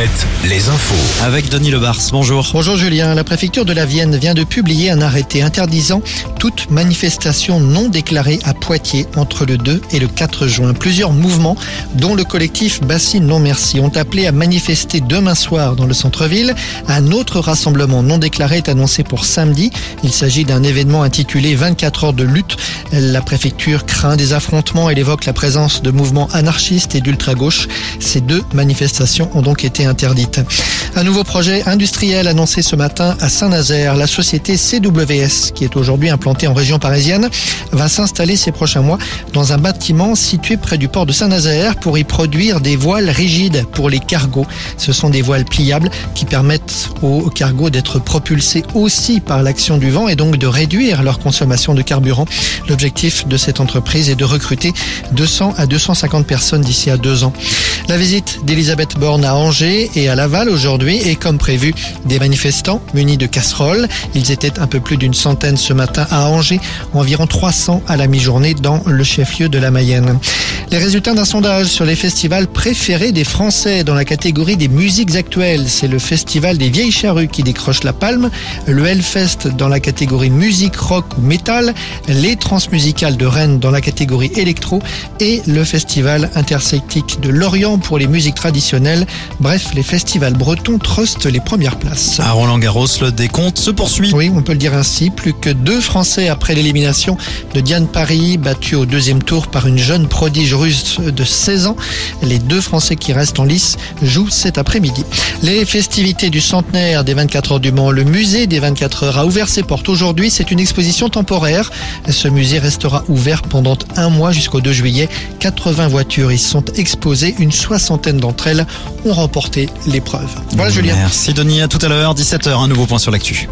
Alouette, les infos. Avec Denis Lebars, bonjour. Bonjour Julien, la préfecture de la Vienne vient de publier un arrêté interdisant toute manifestation non déclarée à Poitiers entre le 2 et le 4 juin. Plusieurs mouvements, dont le collectif Bassine Non Merci, ont appelé à manifester demain soir dans le centre-ville. Un autre rassemblement non déclaré est annoncé pour samedi. Il s'agit d'un événement intitulé 24 heures de lutte. La préfecture craint des affrontements. Elle évoque la présence de mouvements anarchistes et d'ultra-gauche. Ces deux manifestations ont donc été interdites. Un nouveau projet industriel annoncé ce matin à Saint-Nazaire. La société CWS, qui est aujourd'hui implantée en région parisienne, va s'installer ces prochains mois dans un bâtiment situé près du port de Saint-Nazaire pour y produire des voiles rigides pour les cargos. Ce sont des voiles pliables qui permettent aux cargos d'être propulsés aussi par l'action du vent et donc de réduire leur consommation de carburant. L'objectif de cette entreprise est de recruter 200 à 250 personnes d'ici à deux ans. La visite d'Elisabeth Borne à Angers et à Laval aujourd'hui et comme prévu des manifestants munis de casseroles. Ils étaient un peu plus d'une centaine ce matin à Angers, environ 300 à la mi-journée dans le chef-lieu de la Mayenne. Les résultats d'un sondage sur les festivals préférés des Français dans la catégorie des musiques actuelles. C'est le festival des Vieilles Charrues qui décroche la palme, le Hellfest dans la catégorie musique, rock ou métal, les transmusicales de Rennes dans la catégorie électro et le festival interceltique de Lorient pour les musiques traditionnelles. Bref, les festivals bretons trustent les premières places. À Roland Garros, le décompte se poursuit. Oui, on peut le dire ainsi. Plus que deux Français après l'élimination de Diane Paris, battue au deuxième tour par une jeune prodige de 16 ans. Les deux Français qui restent en lice jouent cet après-midi. Les festivités du centenaire des 24 heures du Mans. Le musée des 24 heures a ouvert ses portes aujourd'hui. C'est une exposition temporaire. Ce musée restera ouvert pendant un mois jusqu'au 2 juillet. 80 voitures y sont exposées. Une soixantaine d'entre elles ont remporté l'épreuve. Voilà Julien. Merci Denis, à tout à l'heure, 17h, un nouveau point sur l'actu.